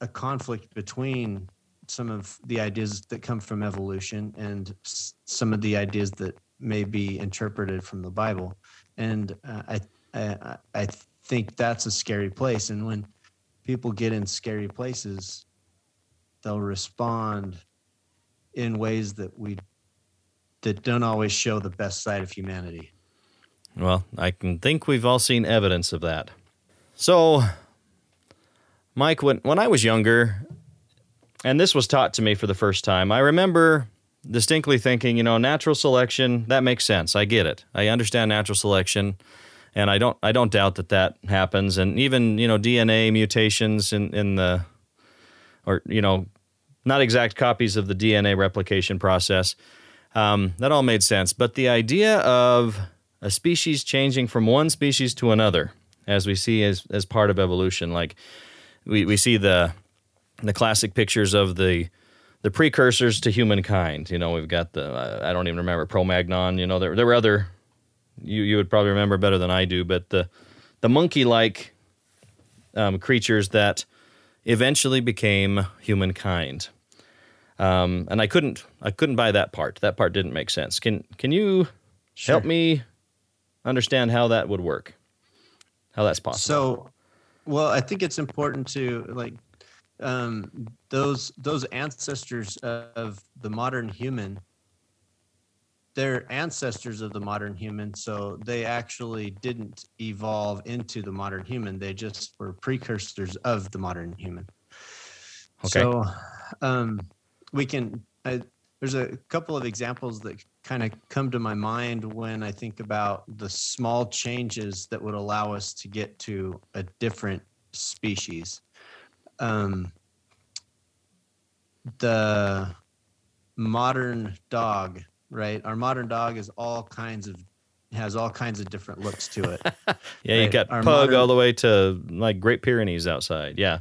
a conflict between some of the ideas that come from evolution and some of the ideas that may be interpreted from the Bible, and uh, I, I I think that's a scary place. And when people get in scary places, they'll respond in ways that we that don't always show the best side of humanity. Well, I can think we've all seen evidence of that. So, Mike, when when I was younger, and this was taught to me for the first time, I remember distinctly thinking, you know, natural selection that makes sense. I get it. I understand natural selection, and I don't I don't doubt that that happens. And even you know DNA mutations in in the or you know not exact copies of the DNA replication process. Um, that all made sense. But the idea of a species changing from one species to another, as we see as, as part of evolution, like we, we see the the classic pictures of the the precursors to humankind. You know, we've got the I don't even remember Cro-Magnon. You know, there there were other you you would probably remember better than I do, but the the monkey like um, creatures that eventually became humankind. Um, and I couldn't I couldn't buy that part. That part didn't make sense. Can can you sure. help me understand how that would work? How that's possible? So, well, I think it's important to like um, those those ancestors of the modern human. They're ancestors of the modern human, so they actually didn't evolve into the modern human. They just were precursors of the modern human. Okay. So, um, we can I, there's a couple of examples that kind of come to my mind when I think about the small changes that would allow us to get to a different species. Um, the modern dog, right? Our modern dog is all kinds of has all kinds of different looks to it. (laughs) yeah, right? you got Our pug modern, all the way to like Great Pyrenees outside. Yeah.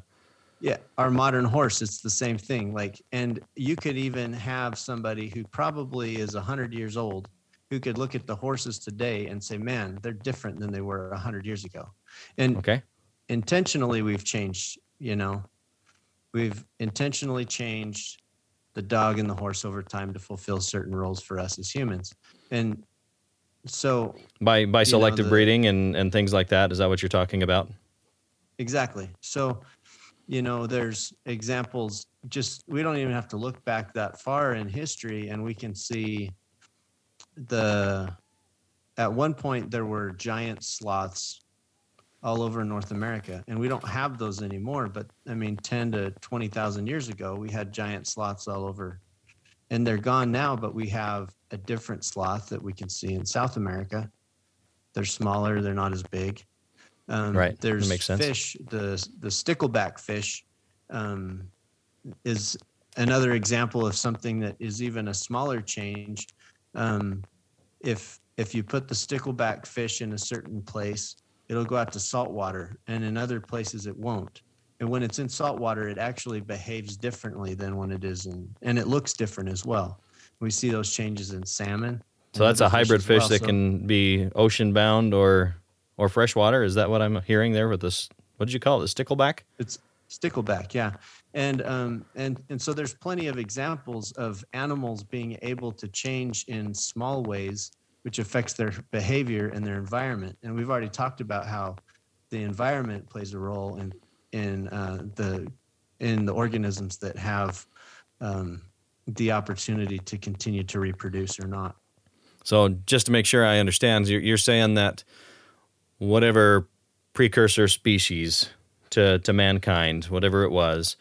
Yeah, our modern horse, it's the same thing. Like, and you could even have somebody who probably is 100 years old who could look at the horses today and say, man, they're different than they were 100 years ago. And okay. intentionally, we've changed, you know, we've intentionally changed the dog and the horse over time to fulfill certain roles for us as humans. And so by by selective know, the, breeding and and things like that is that what you're talking about exactly so you know there's examples just we don't even have to look back that far in history and we can see the at one point there were giant sloths all over North America and we don't have those anymore but I mean 10 to 20,000 years ago we had giant sloths all over and they're gone now. But we have a different sloth that we can see in South America. They're smaller. They're not as big. Um, right. There's that makes sense. fish. The the stickleback fish um, is another example of something that is even a smaller change. Um, if if you put the stickleback fish in a certain place, it'll go out to salt water, and in other places it won't. And when it's in salt water, it actually behaves differently than when it is in, and it looks different as well. We see those changes in salmon. So that's a hybrid fish, well. that so, can be ocean bound or or freshwater. Is that what I'm hearing there with this? What did you call it? The stickleback? It's stickleback, yeah. And um, and and so there's plenty of examples of animals being able to change in small ways, which affects their behavior and their environment. And we've already talked about how the environment plays a role in in uh, the in the organisms that have um, the opportunity to continue to reproduce or not. So just to make sure I understand, you're, you're saying that whatever precursor species to, to mankind, whatever it was,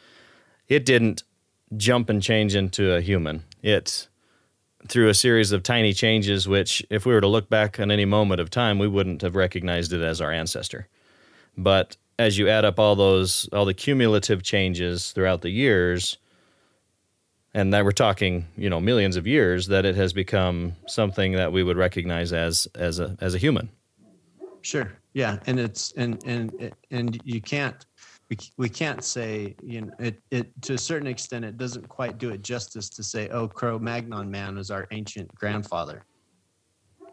it didn't jump and change into a human. It, through a series of tiny changes, which, if we were to look back on any moment of time, we wouldn't have recognized it as our ancestor. But as you add up all those, all the cumulative changes throughout the years, and that we're talking, you know, millions of years, that it has become something that we would recognize as as a as a human. Sure. Yeah, and it's and and and you can't we, we can't say you know it it to a certain extent it doesn't quite do it justice to say oh Cro-Magnon man was our ancient grandfather.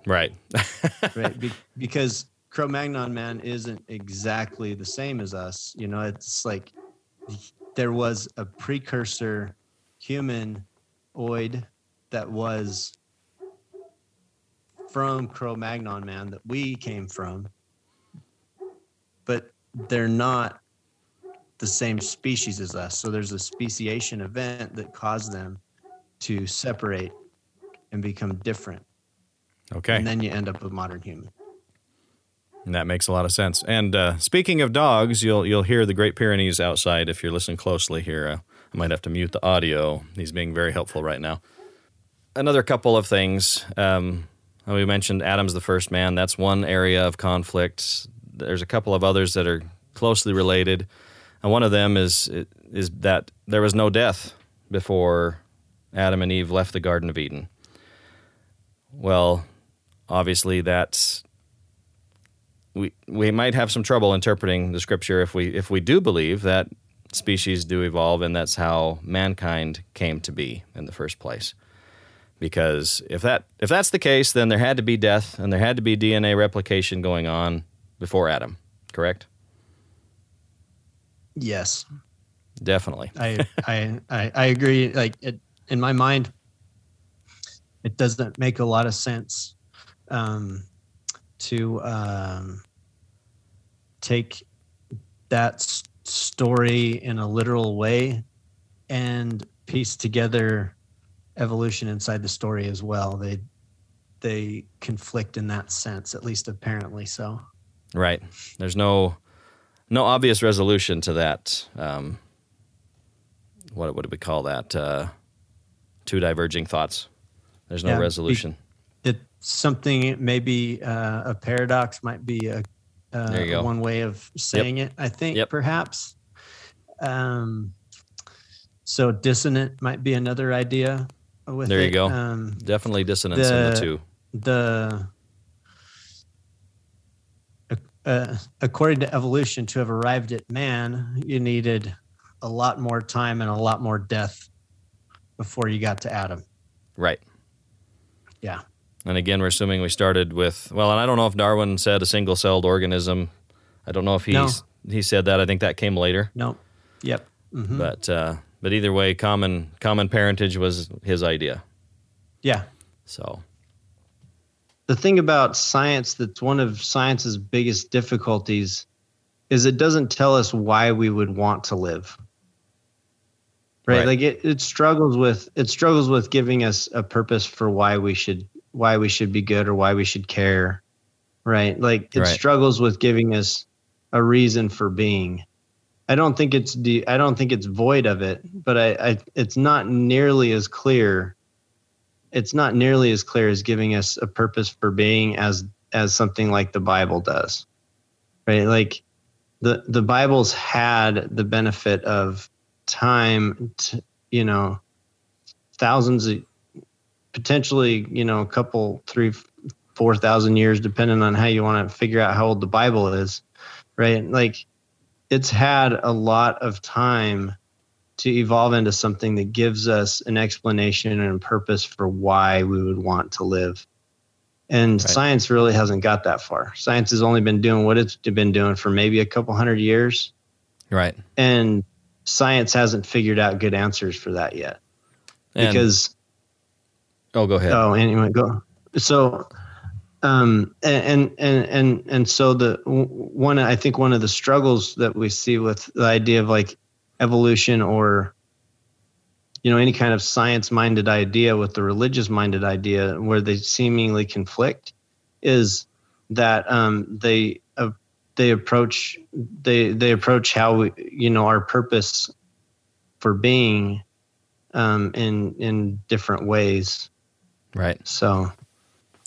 Right. (laughs) right. Be, (laughs) because Cro-Magnon man isn't exactly the same as us. You know, it's like there was a precursor humanoid that was from Cro-Magnon man that we came from, but they're not the same species as us. So there's a speciation event that caused them to separate and become different. Okay. And then you end up with modern human. And that makes a lot of sense. And uh, speaking of dogs, you'll you'll hear the Great Pyrenees outside if you're listening closely here. Uh, I might have to mute the audio. He's being very helpful right now. Another couple of things. Um, Uh, we mentioned Adam's the first man. That's one area of conflict. There's a couple of others that are closely related, and one of them is is that there was no death before Adam and Eve left the Garden of Eden. Well, obviously that's we we might have some trouble interpreting the scripture if we if we do believe that species do evolve and that's how mankind came to be in the first place because if that if that's the case, then there had to be death and there had to be DNA replication going on before Adam. Correct? Yes, definitely. I, I I I agree. Like it, in my mind, it doesn't make a lot of sense um, to um, take that story in a literal way and piece together evolution inside the story as well. They they conflict in that sense, at least apparently so. Right. There's no no obvious resolution to that. Um, what what do we call that? Uh, two diverging thoughts. There's no yeah, resolution. It's something maybe uh, a paradox might be a uh, one way of saying yep. it. I think yep. perhaps. Um, so dissonant might be another idea with there you it. go. um, definitely dissonance the, in the two. the uh, according to evolution to have arrived at man you needed a lot more time and a lot more death before you got to adam. Right. Yeah. And again we're assuming we started with well and i don't know if darwin said a single celled organism. I don't know if he no. he said that. I think that came later. No. Yep. Mm-hmm. but uh but either way, common common parentage was his idea. Yeah. So the thing about science that's one of science's biggest difficulties is it doesn't tell us why we would want to live. Right? right? Like it, it struggles with it struggles with giving us a purpose for why we should why we should be good or why we should care. Right? Like it right. struggles with giving us a reason for being. I don't think it's de- I don't think it's void of it, mm-hmm. but I, I it's not nearly as clear it's not nearly as clear as giving us a purpose for being as as something like the Bible does. Right? Like the the Bible's had the benefit of time to, you know thousands of potentially, you know, a couple three four thousand years depending on how you want to figure out how old the Bible is. Right? Like it's had a lot of time to evolve into something that gives us an explanation and a purpose for why we would want to live. And right. science really hasn't got that far. Science has only been doing what it's been doing for maybe a couple hundred years. Right. And science hasn't figured out good answers for that yet. And, because Oh, go ahead. Oh, anyway, go. So um and and and and so the one I think one of the struggles that we see with the idea of like evolution or you know any kind of science minded idea with the religious minded idea where they seemingly conflict is that um, they uh, they approach they they approach how we you know our purpose for being um, in in different ways. Right. So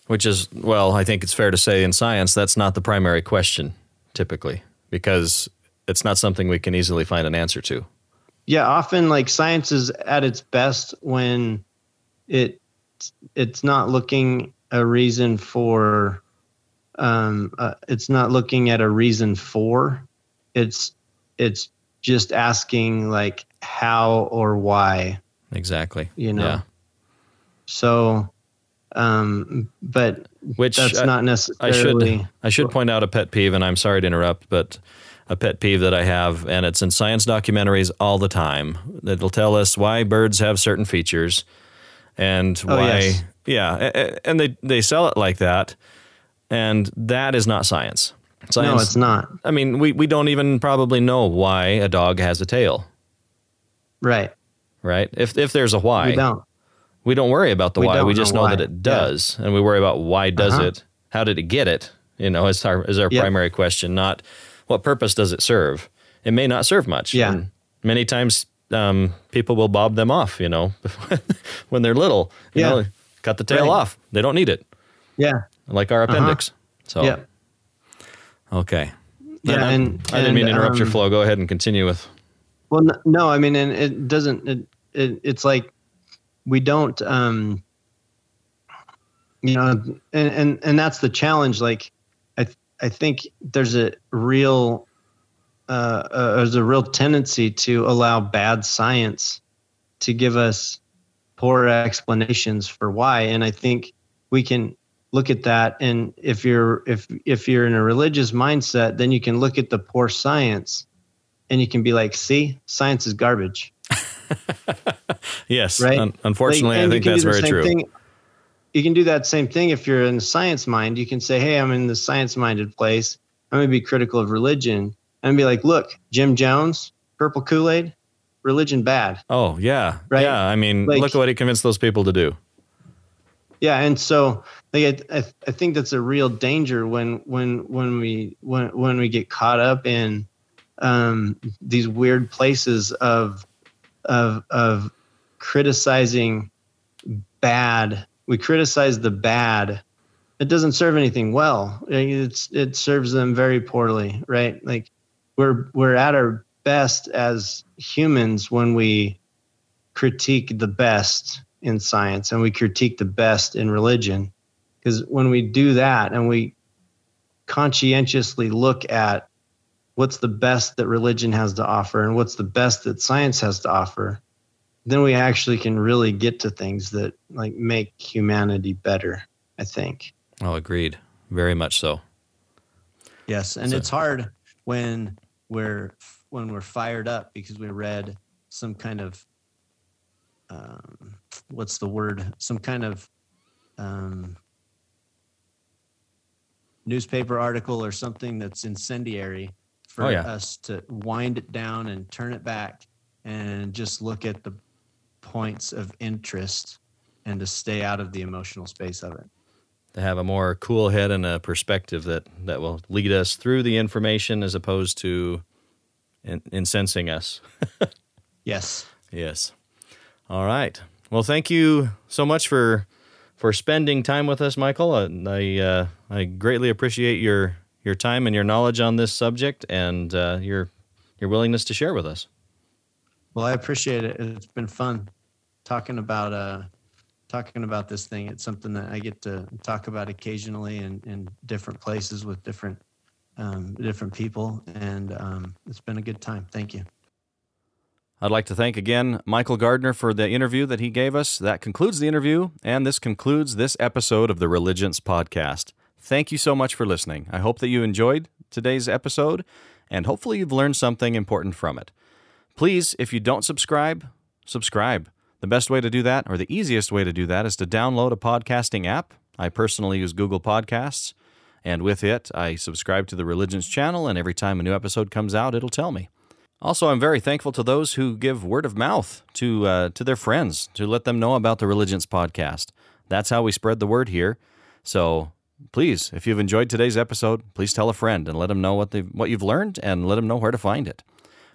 which is well i think it's fair to say in science that's not the primary question typically because it's not something we can easily find an answer to. Yeah, often like science is at its best when it it's not looking a reason for um uh, it's not looking at a reason for it's it's just asking like how or why exactly you know yeah. so um but which that's I, not necessarily i should i should point out a pet peeve and i'm sorry to interrupt but a pet peeve that I have, and it's in science documentaries all the time. That'll tell us why birds have certain features and oh, why, yes. yeah, and they they sell it like that, and that is not science. Science, no, it's not. I mean, we, we don't even probably know why a dog has a tail. Right. Right. If if there's a why, we don't. We don't worry about the we why. We just know, know that it does, yeah. and we worry about why does uh-huh. it? How did it get it? You know, is our is our yep. primary question, not what purpose does it serve? It may not serve much. Yeah. And many times um, people will bob them off, you know, (laughs) when they're little. You yeah. know, cut the tail right. off. They don't need it. Yeah. Like our appendix. Uh-huh. So. Yeah. Okay. Yeah, and, and I didn't mean to interrupt um, your flow. Go ahead and continue with. Well, no, I mean, and it doesn't. It, it it's like we don't. um You know, and and and that's the challenge. Like I I think there's a real uh, uh, there's a real tendency to allow bad science to give us poor explanations for why, and I think we can look at that. And if you're if if you're in a religious mindset, then you can look at the poor science, and you can be like, "See, science is garbage." (laughs) (laughs) yes, right. Un- unfortunately, like, I think that's very true. Thing you can do that same thing if you're in the science mind. You can say, "Hey, I'm in the science minded place. I'm going to be critical of religion." And be like, "Look, Jim Jones, purple Kool Aid, religion bad." Oh yeah, right. Yeah, I mean, like, look at what he convinced those people to do. Yeah, and so like I, I think that's a real danger when when when we when when we get caught up in um, these weird places of of of criticizing bad we criticize the bad. It doesn't serve anything well. It's it serves them very poorly right? Like we're we're at our best as humans when we critique the best in science and we critique the best in religion. Because when we do that and we conscientiously look at what's the best that religion has to offer and what's the best that science has to offer then we actually can really get to things that like make humanity better i think. Oh agreed. Very much so. Yes and so. it's hard when we're when we're fired up because we read some kind of um, what's the word? Some kind of um, newspaper article or something that's incendiary for oh, yeah. us to wind it down and turn it back and just look at the points of interest and to stay out of the emotional space of it. To have a more cool head and a perspective that, that will lead us through the information as opposed to in, incensing us. (laughs) yes. Yes. All right. Well, thank you so much for for spending time with us, Michael. I I, uh, I greatly appreciate your your time and your knowledge on this subject and uh, your your willingness to share with us. Well, I appreciate it. It's been fun talking about uh, talking about this thing. It's something that I get to talk about occasionally in, in different places with different um, different people, and um, it's been a good time. Thank you. I'd like to thank again Michael Gardner for the interview that he gave us. That concludes the interview, and this concludes this episode of the Religions Podcast. Thank you so much for listening. I hope that you enjoyed today's episode, and hopefully you've learned something important from it. Please, if you don't subscribe, subscribe. The best way to do that, or the easiest way to do that, is to download a podcasting app. I personally use Google Podcasts, and with it, I subscribe to the Religions channel, and every time a new episode comes out, it'll tell me. Also, I'm very thankful to those who give word of mouth to uh, to their friends to let them know about the Religions podcast. That's how we spread the word here. So please, if you've enjoyed today's episode, please tell a friend and let them know what what you've learned and let them know where to find it.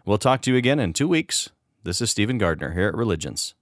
We'll talk to you again in two weeks. This is Stephen Gardner here at Religions.